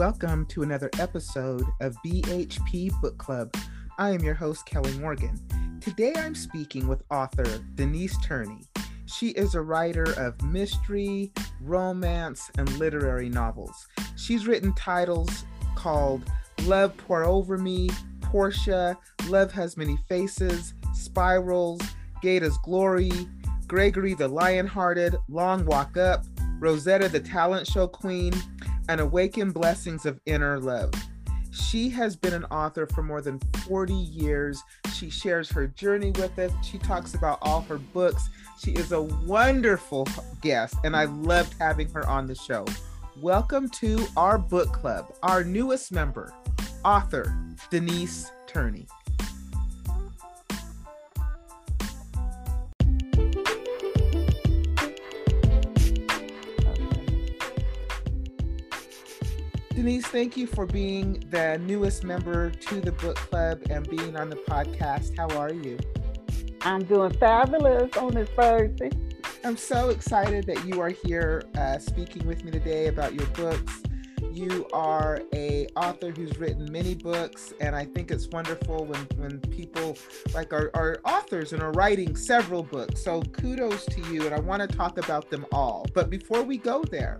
welcome to another episode of BHP Book Club. I am your host, Kelly Morgan. Today I'm speaking with author Denise Turney. She is a writer of mystery, romance, and literary novels. She's written titles called Love Pour Over Me, Portia, Love Has Many Faces, Spirals, Gada's Glory, Gregory the Lionhearted, Long Walk Up, Rosetta the Talent Show Queen, and Awaken Blessings of Inner Love. She has been an author for more than 40 years. She shares her journey with us. She talks about all her books. She is a wonderful guest, and I loved having her on the show. Welcome to our book club, our newest member, author Denise Turney. Denise, thank you for being the newest member to the book club and being on the podcast. How are you? I'm doing fabulous on this Thursday. I'm so excited that you are here uh, speaking with me today about your books. You are a author who's written many books, and I think it's wonderful when when people like are, are authors and are writing several books. So kudos to you, and I want to talk about them all. But before we go there,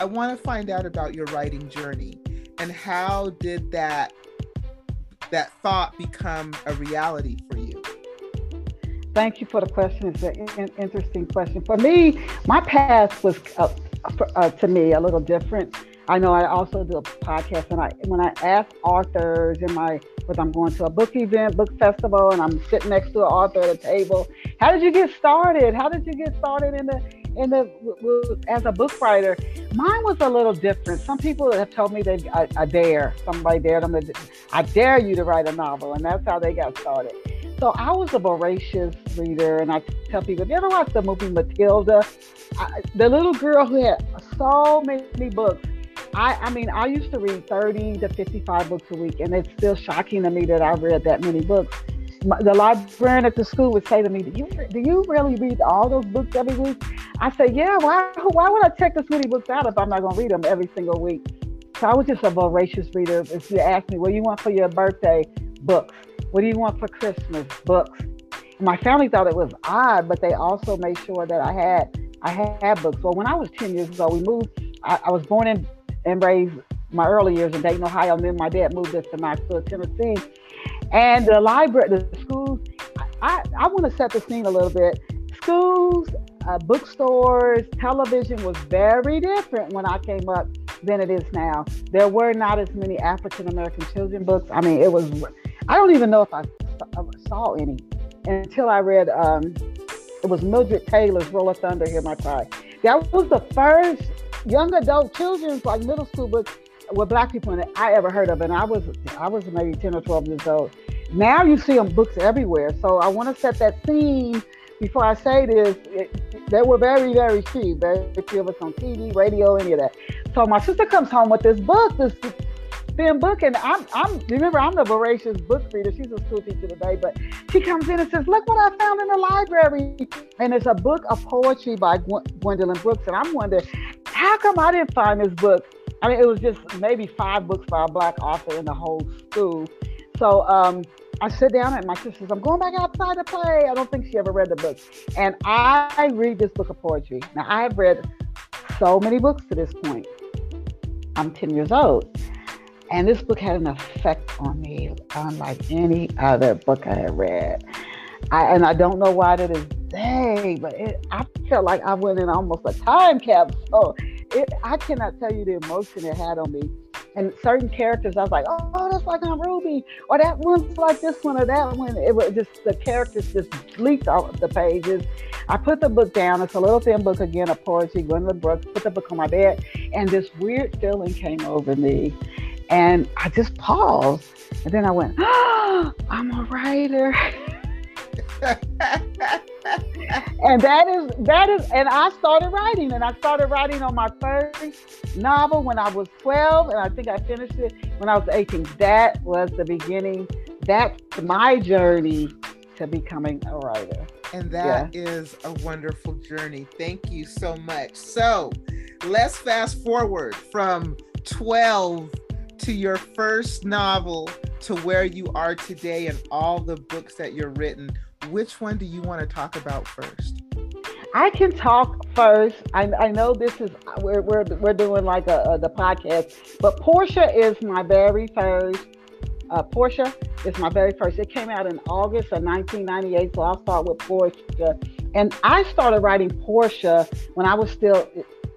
I want to find out about your writing journey and how did that that thought become a reality for you? Thank you for the question. It's an interesting question. For me, my path was uh, uh, to me a little different. I know I also do a podcast, and I when I ask authors in my whether I'm going to a book event, book festival, and I'm sitting next to an author at a table, how did you get started? How did you get started in the in the as a book writer? Mine was a little different. Some people have told me that I, I dare somebody dared them. To, I dare you to write a novel, and that's how they got started. So I was a voracious reader, and I tell people, you ever watched the movie Matilda, I, the little girl who had so many books I, I mean, I used to read 30 to 55 books a week, and it's still shocking to me that I read that many books. My, the librarian at the school would say to me, do you, do you really read all those books every week? I say, yeah, why, why would I check the many books out if I'm not going to read them every single week? So I was just a voracious reader. If you ask me, what do you want for your birthday? Books. What do you want for Christmas? Books. My family thought it was odd, but they also made sure that I had I had books. Well, when I was 10 years old, we moved. I, I was born in and raised my early years in Dayton, Ohio. And then my dad moved us to Knoxville, Tennessee. And the library, the schools, I, I want to set the scene a little bit. Schools, uh, bookstores, television was very different when I came up than it is now. There were not as many African American children books. I mean, it was, I don't even know if I saw any until I read, um, it was Mildred Taylor's Roll of Thunder, Hear My Cry. That was the first young adult children's like middle school books with black people in it I ever heard of. And I was I was maybe 10 or 12 years old. Now you see them books everywhere. So I want to set that scene before I say this. There were very, very few, very few of us on TV, radio, any of that. So my sister comes home with this book, this thin book, and I'm, I'm remember I'm the voracious book reader. She's a school teacher today, but she comes in and says, "Look what I found in the library," and it's a book of poetry by Gwendolyn Brooks, and I'm wondering how come I didn't find this book? I mean, it was just maybe five books by a black author in the whole school. So um, I sit down and my sister says, I'm going back outside to play. I don't think she ever read the book. And I read this book of poetry. Now, I have read so many books to this point. I'm 10 years old. And this book had an effect on me unlike any other book I had read. I, and I don't know why to this day, but it, I felt like I went in almost a time capsule. It, I cannot tell you the emotion it had on me. And certain characters, I was like, oh, that's like on Ruby, or that one's like this one, or that one. It was just the characters just leaped off the pages. I put the book down. It's a little thin book again of poetry, Gwendolyn Brooks. Put the book on my bed, and this weird feeling came over me. And I just paused. And then I went, oh, I'm a writer. and that is that is and I started writing and I started writing on my first novel when I was 12 and I think I finished it when I was 18. That was the beginning. That's my journey to becoming a writer. And that yeah. is a wonderful journey. Thank you so much. So let's fast forward from 12 to your first novel to where you are today and all the books that you're written, which one do you want to talk about first? I can talk first. I, I know this is we're, we're, we're doing like a, a, the podcast, but Portia is my very first. Uh, Portia is my very first. It came out in August of 1998, so I'll start with Portia. And I started writing Portia when I was still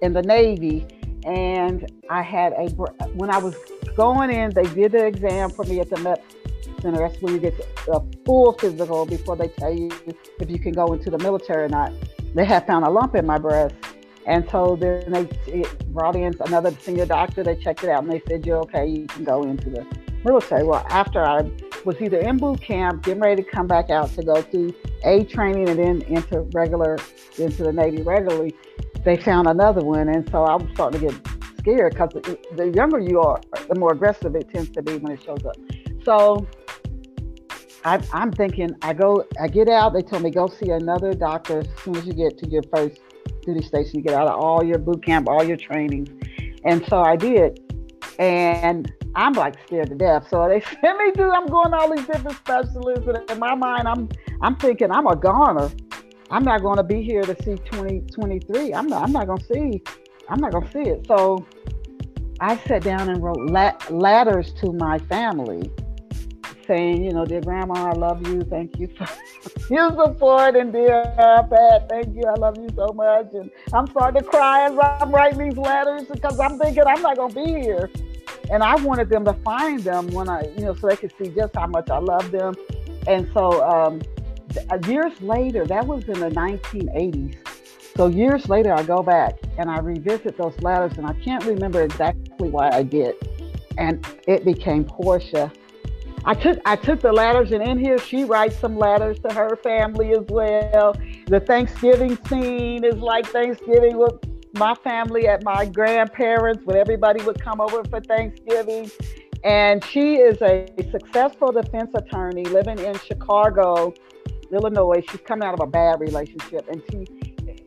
in the Navy, and I had a when I was going in, they did the exam for me at the Met Center. That's when you get a full physical before they tell you if you can go into the military or not. They had found a lump in my breast. And so then they brought in another senior doctor. They checked it out and they said, You're okay, you can go into the military. Well, after I was either in boot camp, getting ready to come back out to go through A training and then into regular, into the Navy regularly, they found another one. And so I was starting to get scared because the younger you are, the more aggressive it tends to be when it shows up. So I, am thinking, I go, I get out. They told me go see another doctor as soon as you get to your first duty station. You get out of all your boot camp, all your trainings, and so I did. And I'm like scared to death. So they sent me to. I'm going to all these different specialists, and in my mind, I'm I'm thinking I'm a goner. I'm not going to be here to see 2023. I'm not. I'm not going to see I'm not gonna see it. So I sat down and wrote la- letters to my family saying, you know, dear grandma, I love you. Thank you for your support. And dear Pat, thank you. I love you so much. And I'm starting to cry as I'm writing these letters because I'm thinking I'm not going to be here. And I wanted them to find them when I, you know, so they could see just how much I love them. And so um, years later, that was in the 1980s. So years later, I go back and I revisit those letters, and I can't remember exactly why I did. And it became Portia. I took I took the letters, and in here she writes some letters to her family as well. The Thanksgiving scene is like Thanksgiving with my family at my grandparents when everybody would come over for Thanksgiving. And she is a successful defense attorney living in Chicago, Illinois. She's coming out of a bad relationship, and she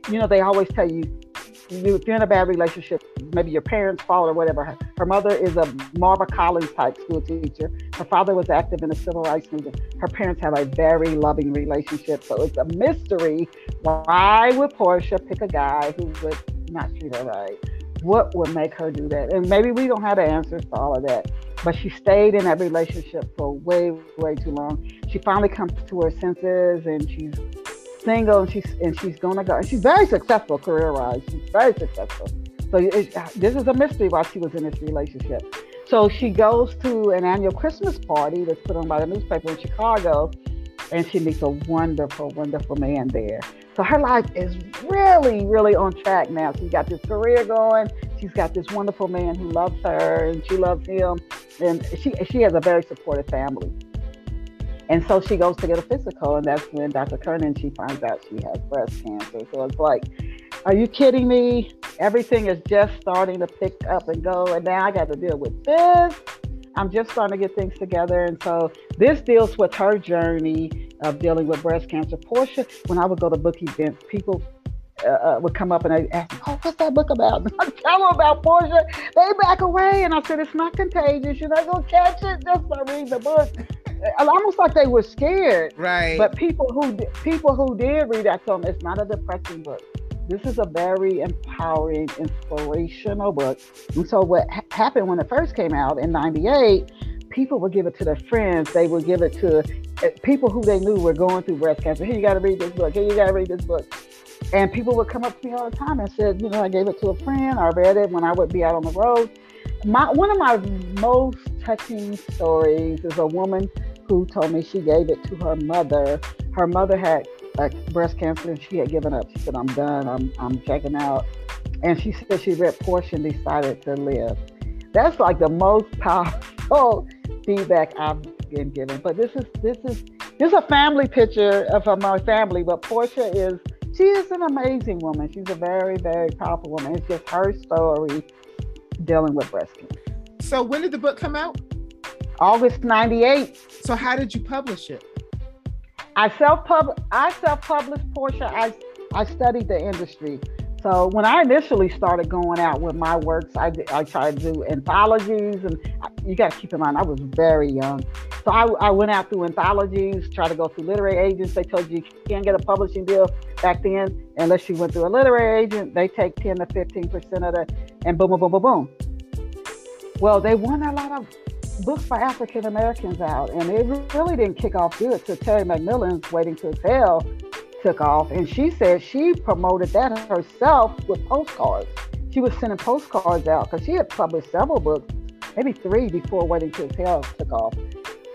you know, they always tell you, you if you're in a bad relationship, maybe your parents' fault or whatever. Her, her mother is a Marva Collins type school teacher. Her father was active in the civil rights movement. Her parents have a very loving relationship. So it's a mystery. Why would Portia pick a guy who would not treat her right? What would make her do that? And maybe we don't have the answers to all of that. But she stayed in that relationship for way, way too long. She finally comes to her senses and she's single and she's and she's gonna go. And she's very successful career wise. She's very successful. So it, this is a mystery why she was in this relationship. So she goes to an annual Christmas party that's put on by the newspaper in Chicago, and she meets a wonderful, wonderful man there. So her life is really, really on track now. She's got this career going. She's got this wonderful man who loves her, and she loves him, and she she has a very supportive family. And so she goes to get a physical, and that's when Dr. Kernan she finds out she has breast cancer. So it's like, are you kidding me? Everything is just starting to pick up and go, and now I got to deal with this. I'm just starting to get things together, and so this deals with her journey of dealing with breast cancer. Portia, when I would go to book events, people uh, uh would come up and they ask, "Oh, what's that book about?" And I tell them about Portia. They back away, and I said, "It's not contagious. You're not gonna catch it just by reading the book." Almost like they were scared. Right. But people who people who did read that them it's not a depressing book. This is a very empowering, inspirational book. And so what ha- happened when it first came out in '98? People would give it to their friends. They would give it to uh, people who they knew were going through breast cancer. Here, you got to read this book. Here, you got to read this book. And people would come up to me all the time and said, you know, I gave it to a friend. I read it when I would be out on the road. My one of my most touching stories is a woman who told me she gave it to her mother. Her mother had uh, breast cancer and she had given up. She said, I'm done. I'm, I'm checking out. And she said she read Portia decided to live. That's like the most powerful feedback I've been given. But this is this is this is a family picture of my family. But Portia is she is an amazing woman. She's a very very powerful woman. It's just her story dealing with breast cancer. So when did the book come out? August 98. So how did you publish it? I self pub I self published Portia. I I studied the industry. So when I initially started going out with my works, I, I tried to do anthologies, and you got to keep in mind I was very young. So I, I went out through anthologies, tried to go through literary agents. They told you you can't get a publishing deal back then unless you went through a literary agent. They take 10 to 15 percent of the, and boom, boom, boom, boom, boom. Well, they won a lot of books for African Americans out, and it really didn't kick off good. So Terry McMillan's Waiting to Exhale took off, and she said she promoted that herself with postcards. She was sending postcards out because she had published several books, maybe three before Waiting to Exhale took off.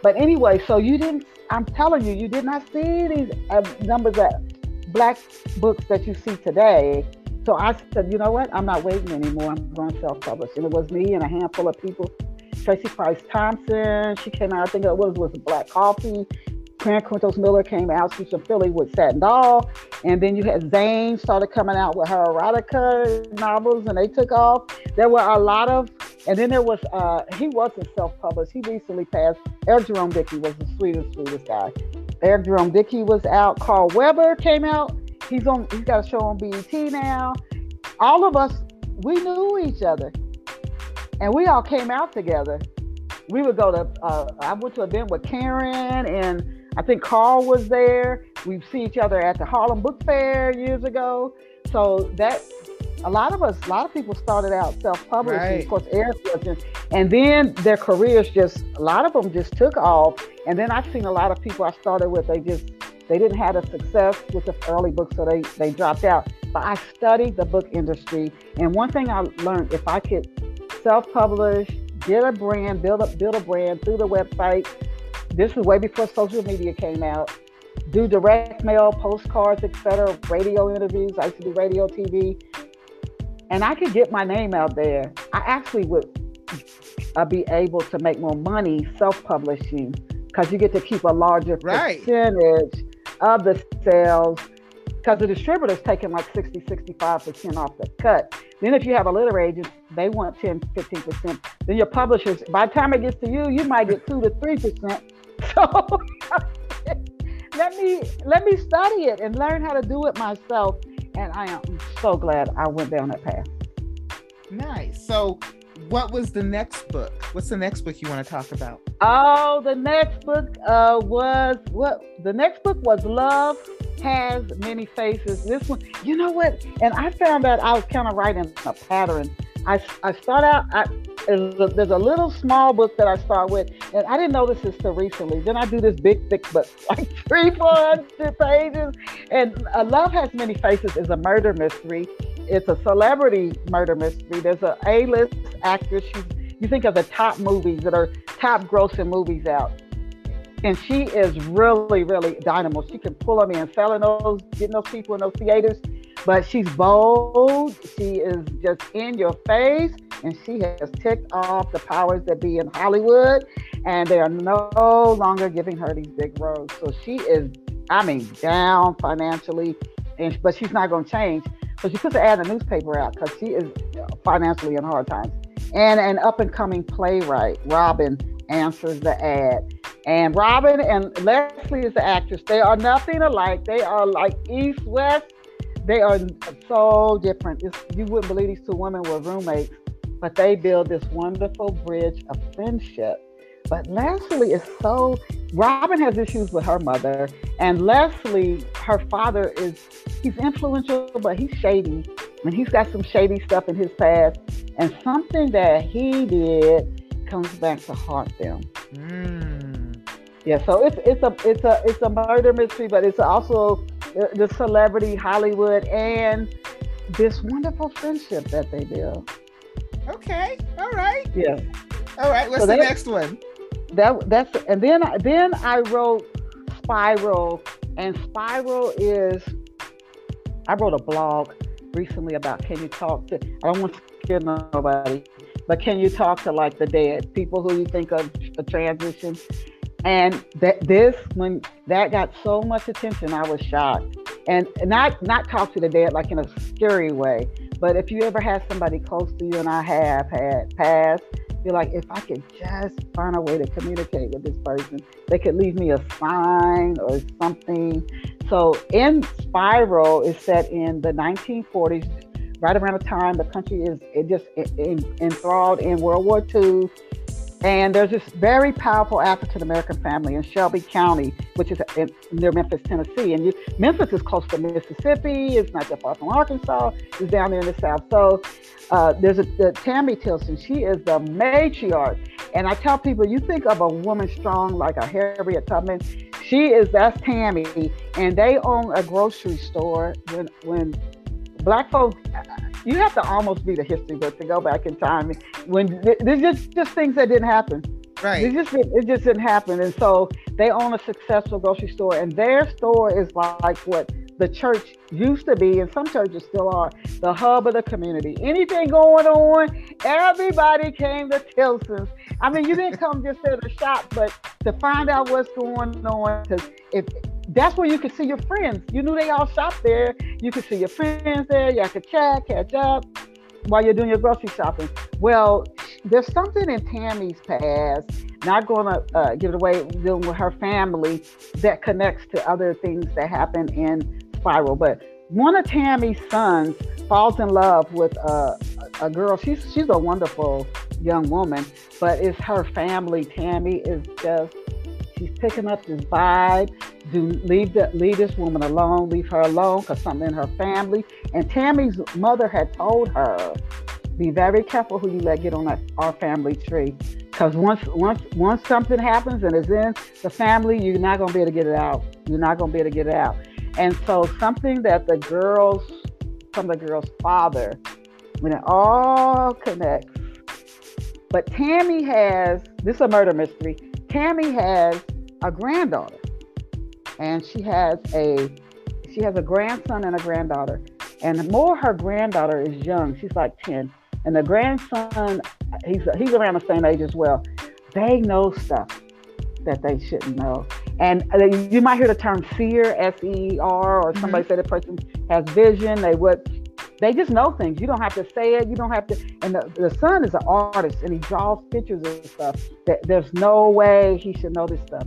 But anyway, so you didn't. I'm telling you, you did not see these uh, numbers of black books that you see today. So I said, you know what? I'm not waiting anymore. I'm going to self-publish. And it was me and a handful of people. Tracy Price Thompson. She came out. I think it was was Black Coffee. Karen Quinones Miller came out. She's from Philly with Satin Doll. And then you had Zane started coming out with her erotica novels and they took off. There were a lot of, and then there was, uh, he wasn't self published. He recently passed. Eric Jerome Dickey was the sweetest, sweetest guy. Eric Jerome Dickey was out. Carl Weber came out. He's on, he's got a show on BET now. All of us, we knew each other. And we all came out together. We would go to, uh, I went to an event with Karen and I think Carl was there. We've seen each other at the Harlem Book Fair years ago. So that a lot of us, a lot of people started out self-publishing. Right. Of course, Eric wasn't, and then their careers just a lot of them just took off. And then I've seen a lot of people I started with. They just they didn't have a success with the early books, so they they dropped out. But I studied the book industry, and one thing I learned: if I could self-publish, get a brand, build up, build a brand through the website this was way before social media came out. Do direct mail, postcards, etc., radio interviews. I used to do radio, TV, and I could get my name out there. I actually would uh, be able to make more money self-publishing because you get to keep a larger right. percentage of the sales because the distributor's taking like 60, 65% off the cut. Then if you have a literary agent, they want 10, 15%. Then your publishers, by the time it gets to you, you might get 2 to 3%. So let me let me study it and learn how to do it myself. And I am so glad I went down that path. Nice. So what was the next book? What's the next book you want to talk about? Oh, the next book uh, was what? The next book was Love Has Many Faces. This one, you know what? And I found that I was kind of writing a pattern. I, I start out, I, there's a, there's a little small book that I start with, and I didn't notice this till recently. Then I do this big, thick book, like three, four hundred pages. And uh, Love Has Many Faces is a murder mystery. It's a celebrity murder mystery. There's an A-list actress. You think of the top movies that are top grossing movies out. And she is really, really dynamo. She can pull them in, selling those, getting those people in those theaters. But she's bold. She is just in your face and she has ticked off the powers that be in Hollywood, and they are no longer giving her these big roles. So she is, I mean, down financially, and but she's not going to change. So she puts an ad in the newspaper out because she is financially in hard times. And an up and coming playwright, Robin, answers the ad. And Robin and Leslie is the actress. They are nothing alike. They are like East West. They are so different. It's, you wouldn't believe these two women were roommates but they build this wonderful bridge of friendship. But Leslie is so, Robin has issues with her mother, and Leslie, her father, is, he's influential, but he's shady. And he's got some shady stuff in his past. And something that he did comes back to haunt them. Mm. Yeah, so it's it's a it's a it's a murder mystery, but it's also the celebrity Hollywood and this wonderful friendship that they build. Okay. All right. Yeah. All right. What's so the that, next one? That that's and then then I wrote Spiral, and Spiral is I wrote a blog recently about can you talk to I don't want to scare nobody, but can you talk to like the dead people who you think of a transition? And that this when that got so much attention, I was shocked. And not not talk to the dead like in a scary way, but if you ever had somebody close to you, and I have had past, you're like, if I could just find a way to communicate with this person, they could leave me a sign or something. So in Spiral is set in the 1940s right around the time the country is it just enthralled in World War II. And there's this very powerful African American family in Shelby County, which is near Memphis, Tennessee. And you, Memphis is close to Mississippi. It's not that far from Arkansas. It's down there in the South. So uh, there's a, a Tammy Tilson. She is the matriarch. And I tell people, you think of a woman strong like a Harriet Tubman. She is that's Tammy, and they own a grocery store. When when black folks you have to almost be the history book to go back in time when there's just just things that didn't happen. Right. It just it just didn't happen, and so they own a successful grocery store, and their store is like what the church used to be, and some churches still are, the hub of the community. Anything going on, everybody came to Tilson's. I mean, you didn't come just to the shop, but to find out what's going on, because if that's where you could see your friends. You knew they all shopped there. You could see your friends there. You could chat, catch up while you're doing your grocery shopping. Well, there's something in Tammy's past, not going to uh, give it away, dealing with her family that connects to other things that happen in Spiral. But one of Tammy's sons falls in love with a, a girl. She's she's a wonderful young woman, but it's her family. Tammy is just she's picking up this vibe do leave the leave this woman alone, leave her alone because something in her family. And Tammy's mother had told her, be very careful who you let get on that, our family tree. Because once once once something happens and it's in the family, you're not gonna be able to get it out. You're not gonna be able to get it out. And so something that the girls from the girl's father, when it all connects. But Tammy has this is a murder mystery. Tammy has a granddaughter and she has a she has a grandson and a granddaughter. And more her granddaughter is young. She's like 10. And the grandson, he's he's around the same age as well. They know stuff that they shouldn't know. And you might hear the term seer, S E R, or somebody mm-hmm. say the person has vision. They would, they just know things. You don't have to say it. You don't have to. And the, the son is an artist and he draws pictures of stuff that there's no way he should know this stuff.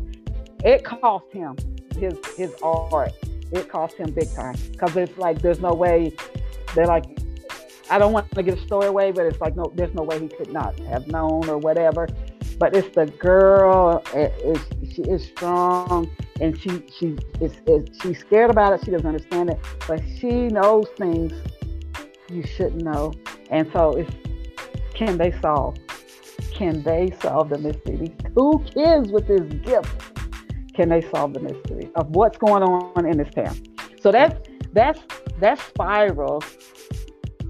It cost him his his art. It cost him big time because it's like there's no way they're like I don't want to give a story away, but it's like no, there's no way he could not have known or whatever. But it's the girl. Eh, it, she is strong, and she she is, is she's scared about it. She doesn't understand it, but she knows things you shouldn't know. And so it's can they solve? Can they solve the mystery? These two kids with this gift can they solve the mystery of what's going on in this town? So that's that's that spiral.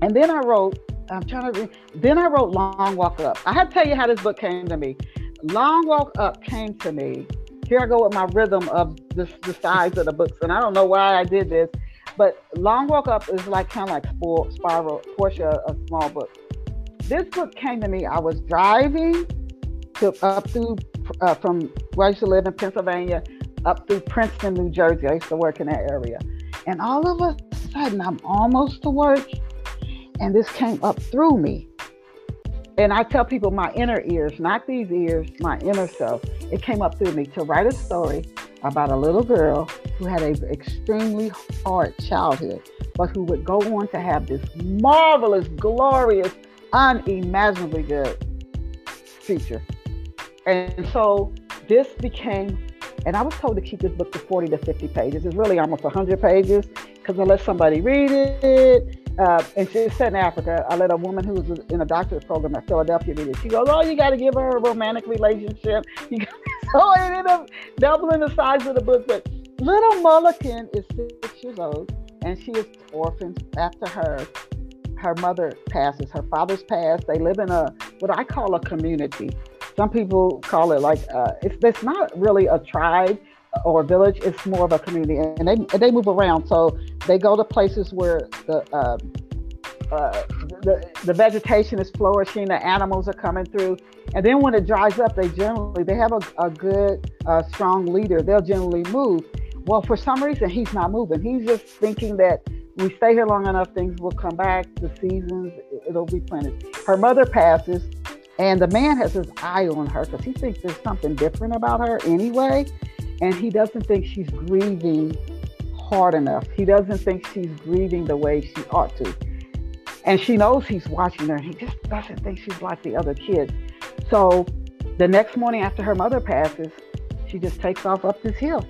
And then I wrote, I'm trying to read, then I wrote Long Walk Up. I have to tell you how this book came to me. Long Walk Up came to me. Here I go with my rhythm of the, the size of the books. And I don't know why I did this, but Long Walk Up is like kind of like Spiral, Portia, a small book. This book came to me. I was driving to up through uh, from where I used to live in Pennsylvania up through Princeton, New Jersey. I used to work in that area. And all of a sudden, I'm almost to work, and this came up through me. And I tell people my inner ears, not these ears, my inner self, it came up through me to write a story about a little girl who had an extremely hard childhood, but who would go on to have this marvelous, glorious, unimaginably good future. And so this became, and I was told to keep this book to 40 to 50 pages. It's really almost 100 pages because let somebody read it. Uh, and she's set in Africa. I let a woman who was in a doctorate program at Philadelphia read it. She goes, "Oh, you got to give her a romantic relationship." so it ended up doubling the size of the book. But little Mulligan is six years old, and she is orphaned after her her mother passes. Her father's passed. They live in a what I call a community. Some people call it like uh, it's it's not really a tribe or a village. It's more of a community, and they they move around. So they go to places where the uh, uh, the, the vegetation is flourishing, the animals are coming through, and then when it dries up, they generally they have a, a good, uh, strong leader. They'll generally move. Well, for some reason, he's not moving. He's just thinking that we stay here long enough, things will come back. The seasons, it'll replenish. Her mother passes. And the man has his eye on her because he thinks there's something different about her anyway. And he doesn't think she's grieving hard enough. He doesn't think she's grieving the way she ought to. And she knows he's watching her, and he just doesn't think she's like the other kids. So the next morning after her mother passes, she just takes off up this hill,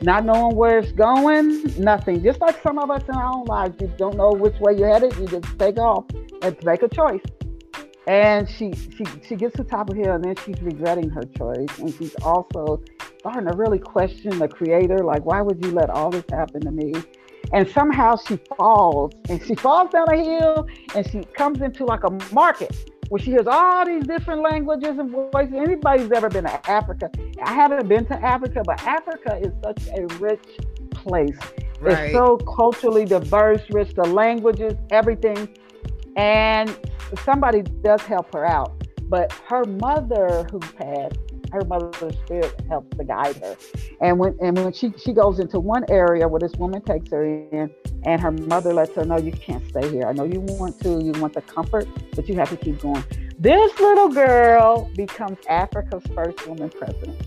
not knowing where it's going, nothing. Just like some of us in our own lives, you don't know which way you're headed, you just take off and make a choice. And she she she gets to the top of hill and then she's regretting her choice. And she's also starting to really question the creator, like, why would you let all this happen to me? And somehow she falls and she falls down a hill and she comes into like a market where she hears all these different languages and voices. Anybody's ever been to Africa? I haven't been to Africa, but Africa is such a rich place. Right. It's so culturally diverse, rich, the languages, everything. And somebody does help her out. But her mother, who passed, her mother's spirit helps to guide her. And when and when she she goes into one area where this woman takes her in, and her mother lets her know you can't stay here. I know you want to, you want the comfort, but you have to keep going. This little girl becomes Africa's first woman president.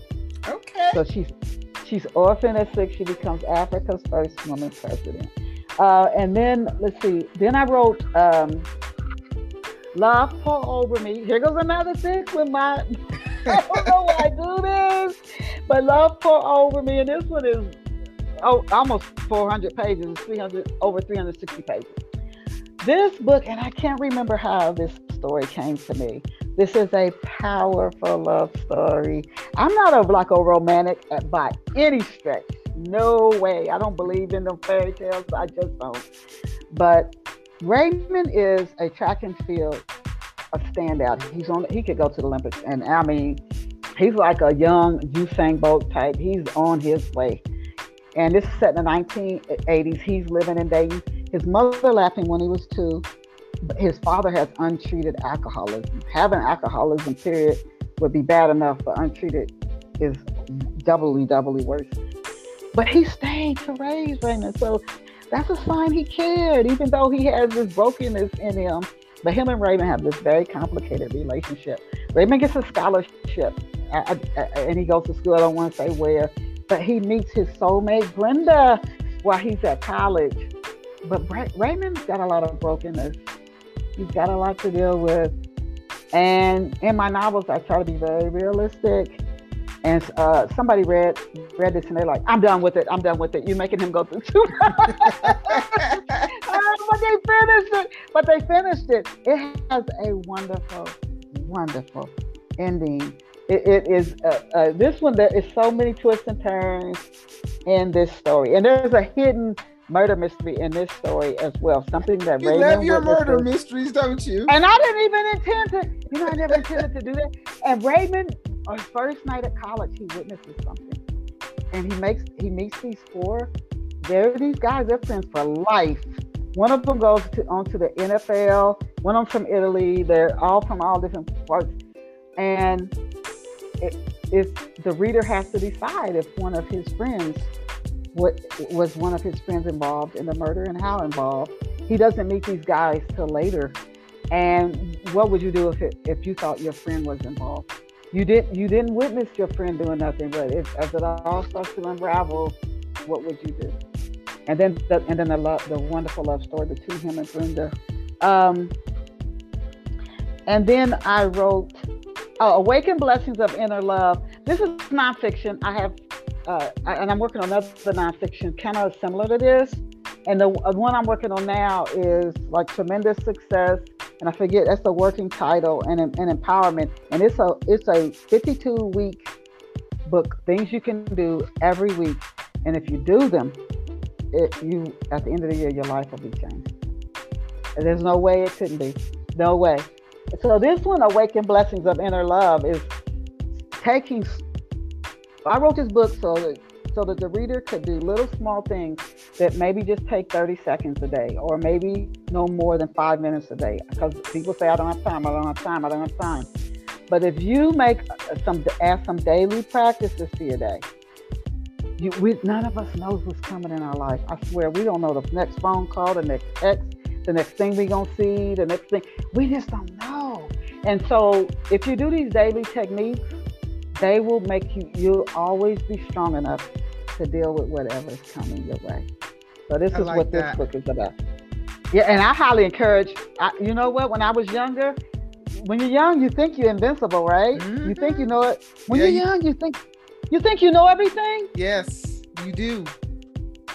Okay. So she's she's orphaned at six. She becomes Africa's first woman president. Uh, and then let's see. Then I wrote um, "Love Pour Over Me." Here goes another six with my. I don't know why I do this, but "Love Pour Over Me," and this one is oh almost 400 pages, 300 over 360 pages. This book, and I can't remember how this story came to me. This is a powerful love story. I'm not a like a romantic by any stretch. No way. I don't believe in them fairy tales. I just don't. But Raymond is a track and field a standout. He's on. He could go to the Olympics, and I mean, he's like a young Usain Bolt type. He's on his way. And this is set in the 1980s. He's living in Dayton. His mother left him when he was two. His father has untreated alcoholism. Having alcoholism, period, would be bad enough, but untreated is doubly, doubly worse. But he stayed to raise Raymond. So that's a sign he cared, even though he has this brokenness in him. But him and Raymond have this very complicated relationship. Raymond gets a scholarship and he goes to school. I don't want to say where, but he meets his soulmate Brenda while he's at college. But Raymond's got a lot of brokenness. He's got a lot to deal with. And in my novels, I try to be very realistic and uh, somebody read read this and they're like, "I'm done with it. I'm done with it. You're making him go through two." Uh, but they finished it. But they finished it. It has a wonderful, wonderful ending. it, it is uh, uh, this one. There is so many twists and turns in this story, and there's a hidden murder mystery in this story as well. Something that you Raymond love your murder mysteries, don't you? And I didn't even intend to. You know, I never intended to do that. And Raymond on his first night at college, he witnesses something, and he makes he meets these four. They're these guys. They're friends for life. One of them goes to onto the NFL. One of them from Italy. They're all from all different parts, and it, if the reader has to decide if one of his friends what was one of his friends involved in the murder and how involved. He doesn't meet these guys till later. And what would you do if it, if you thought your friend was involved? You didn't you didn't witness your friend doing nothing, but if, as it all starts to unravel, what would you do? And then the, and then the love, the wonderful love story between him and Brenda. Um, and then I wrote uh, "Awaken Blessings of Inner Love." This is nonfiction. I have, uh, and I'm working on another nonfiction, kind of similar to this. And the uh, one I'm working on now is like tremendous success and I forget that's the working title and an empowerment. And it's a it's a 52 week book, things you can do every week. And if you do them, it, you at the end of the year, your life will be changed. And there's no way it couldn't be. No way. So this one, Awaken Blessings of Inner Love, is taking. I wrote this book so so that the reader could do little small things that maybe just take 30 seconds a day or maybe no more than five minutes a day. Because people say, I don't have time, I don't have time, I don't have time. But if you make some, add some daily practices to your day, you, we, none of us knows what's coming in our life. I swear, we don't know the next phone call, the next text, the next thing we're going to see, the next thing. We just don't know. And so if you do these daily techniques, they will make you, you'll always be strong enough to deal with whatever is coming your way. So this I is like what that. this book is about. Yeah, and I highly encourage. I, you know what? When I was younger, when you're young, you think you're invincible, right? Mm-hmm. You think you know it. When yeah, you're young, you think you think you know everything. Yes, you do,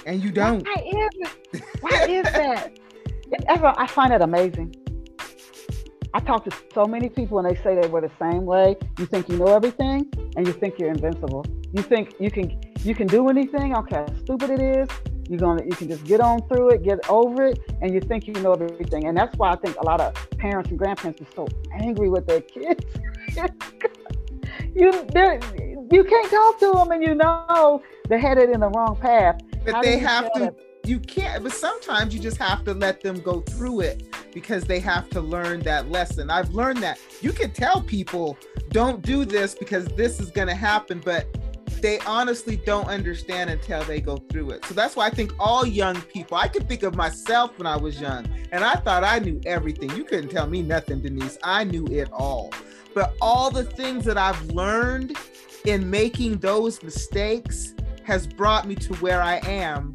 and you don't. Why is it? Why is that? ever, I find it amazing. I talk to so many people and they say they were the same way. You think you know everything, and you think you're invincible. You think you can you can do anything. Okay, how stupid it is. You're gonna you can just get on through it, get over it, and you think you know everything. And that's why I think a lot of parents and grandparents are so angry with their kids. you you can't talk to them, and you know they're headed in the wrong path. But How they have to. You can't. But sometimes you just have to let them go through it because they have to learn that lesson. I've learned that you can tell people don't do this because this is going to happen, but they honestly don't understand until they go through it. So that's why I think all young people, I could think of myself when I was young and I thought I knew everything. You couldn't tell me nothing, Denise. I knew it all. But all the things that I've learned in making those mistakes has brought me to where I am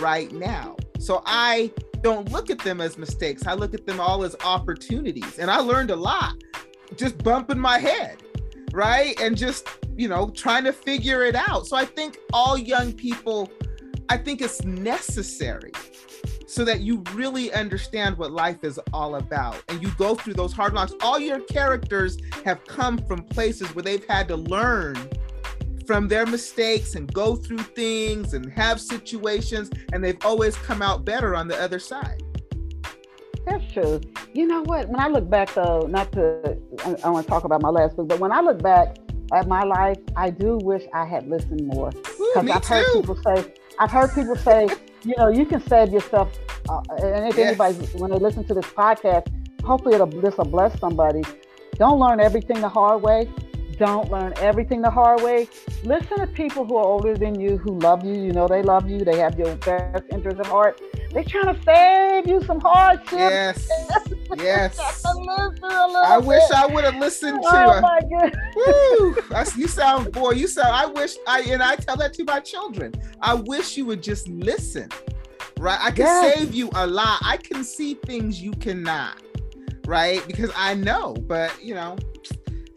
right now. So I don't look at them as mistakes. I look at them all as opportunities. And I learned a lot just bumping my head, right? And just, you know, trying to figure it out. So I think all young people, I think it's necessary so that you really understand what life is all about and you go through those hard knocks. All your characters have come from places where they've had to learn from their mistakes and go through things and have situations, and they've always come out better on the other side. That's true. You know what? When I look back, though, not to, I, I want to talk about my last book, but when I look back at my life, I do wish I had listened more. Because I've heard people say, I've heard people say, you know, you can save yourself. Uh, and if yes. anybody, when they listen to this podcast, hopefully it'll, this will bless somebody. Don't learn everything the hard way don't learn everything the hard way. Listen to people who are older than you, who love you. You know they love you. They have your best interest at heart. They're trying to save you some hardships. Yes. Yes. I wish I would have listened to. Oh my goodness. Woo, you sound boy. You sound. I wish I and I tell that to my children. I wish you would just listen. Right. I can yes. save you a lot. I can see things you cannot. Right. Because I know. But you know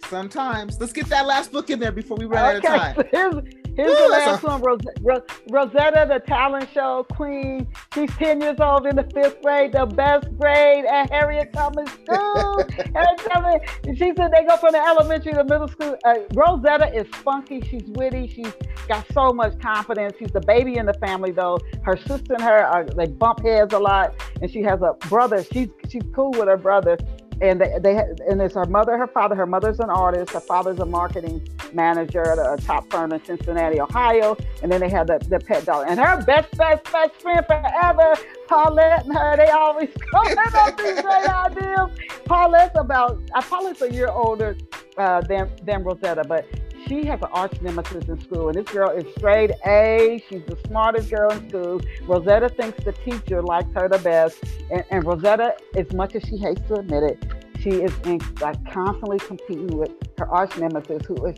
Sometimes. Let's get that last book in there before we run okay, out of time. Here's the last one, Ros- Ros- Rosetta, the talent show queen. She's 10 years old in the fifth grade, the best grade at Harriet Tubman School. and she said they go from the elementary to middle school. Uh, Rosetta is funky. She's witty. She's got so much confidence. She's the baby in the family, though. Her sister and her are they bump heads a lot, and she has a brother. She's she's cool with her brother and they, they and it's her mother, her father. Her mother's an artist. Her father's a marketing manager at a top firm in Cincinnati, Ohio. And then they have the, the pet dog. And her best, best, best friend forever, Paulette and her, they always come up these great ideas. Paulette's about, uh, Paulette's a year older uh, than, than Rosetta, but she has an arch nemesis in school, and this girl is straight A. She's the smartest girl in school. Rosetta thinks the teacher likes her the best, and, and Rosetta, as much as she hates to admit it, she is in, like constantly competing with her arch nemesis, who is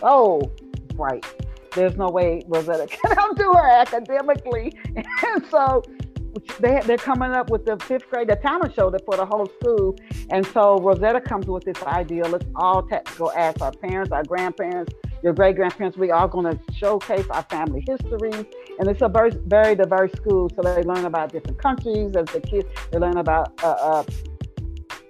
so bright. There's no way Rosetta can outdo her academically, and so they, they're coming up with the fifth grade, the talent show for the whole school. And so Rosetta comes with this idea. Let's all t- go ask our parents, our grandparents, your great grandparents. We are going to showcase our family histories. And it's a very, very diverse school. So they learn about different countries as the kids. They learn about uh, uh,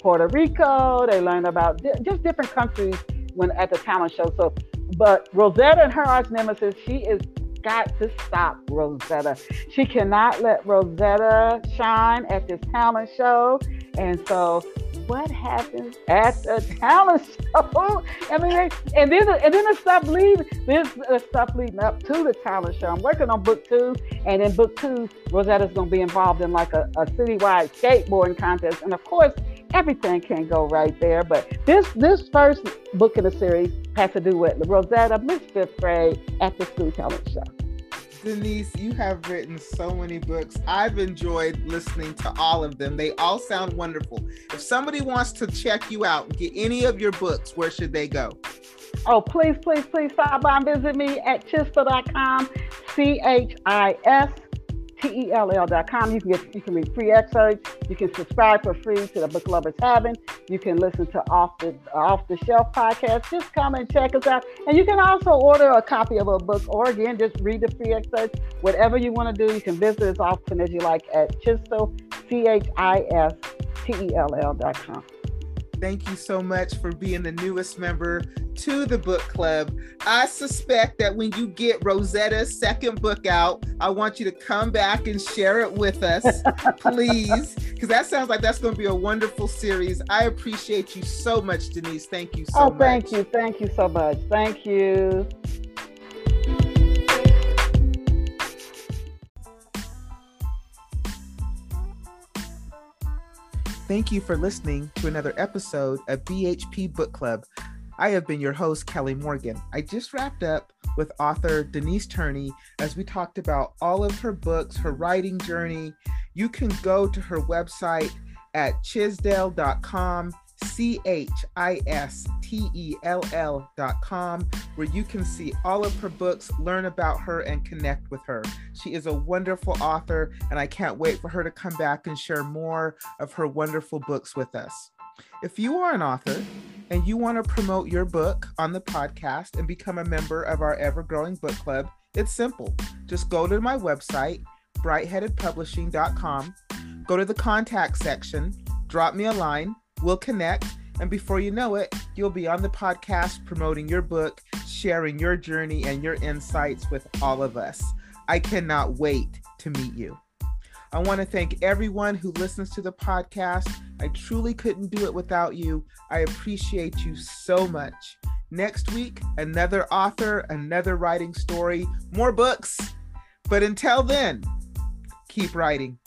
Puerto Rico. They learn about di- just different countries when at the talent show. So, but Rosetta and her arch nemesis, she is got to stop Rosetta. She cannot let Rosetta shine at this talent show. And so what happens at the talent show? I mean, and then and then the stuff leading this the stuff leading up to the talent show. I'm working on book two, and in book two, Rosetta's going to be involved in like a, a citywide skateboarding contest, and of course, everything can go right there. But this this first book in the series has to do with Rosetta, Miss Fifth Grade at the School Talent Show. Denise, you have written so many books. I've enjoyed listening to all of them. They all sound wonderful. If somebody wants to check you out, get any of your books, where should they go? Oh, please, please, please stop by and visit me at chistell.com, C H I S T-E-L-L.com. You can get you can read free excerpts. You can subscribe for free to the Book Lovers Haven. You can listen to off the off the shelf podcast. Just come and check us out. And you can also order a copy of a book or again just read the free excerpts. Whatever you want to do, you can visit us often as you like at Chistell, C-H-I-S-T-E-L-L.com. Thank you so much for being the newest member to the book club. I suspect that when you get Rosetta's second book out, I want you to come back and share it with us, please, because that sounds like that's going to be a wonderful series. I appreciate you so much, Denise. Thank you so oh, much. thank you. Thank you so much. Thank you. Thank you for listening to another episode of BHP Book Club. I have been your host, Kelly Morgan. I just wrapped up with author Denise Turney as we talked about all of her books, her writing journey. You can go to her website at chistell.com C H I S T E L L dot com, where you can see all of her books, learn about her, and connect with her. She is a wonderful author, and I can't wait for her to come back and share more of her wonderful books with us. If you are an author and you want to promote your book on the podcast and become a member of our ever growing book club, it's simple. Just go to my website, brightheadedpublishing.com, go to the contact section, drop me a line We'll connect, and before you know it, you'll be on the podcast promoting your book, sharing your journey and your insights with all of us. I cannot wait to meet you. I want to thank everyone who listens to the podcast. I truly couldn't do it without you. I appreciate you so much. Next week, another author, another writing story, more books. But until then, keep writing.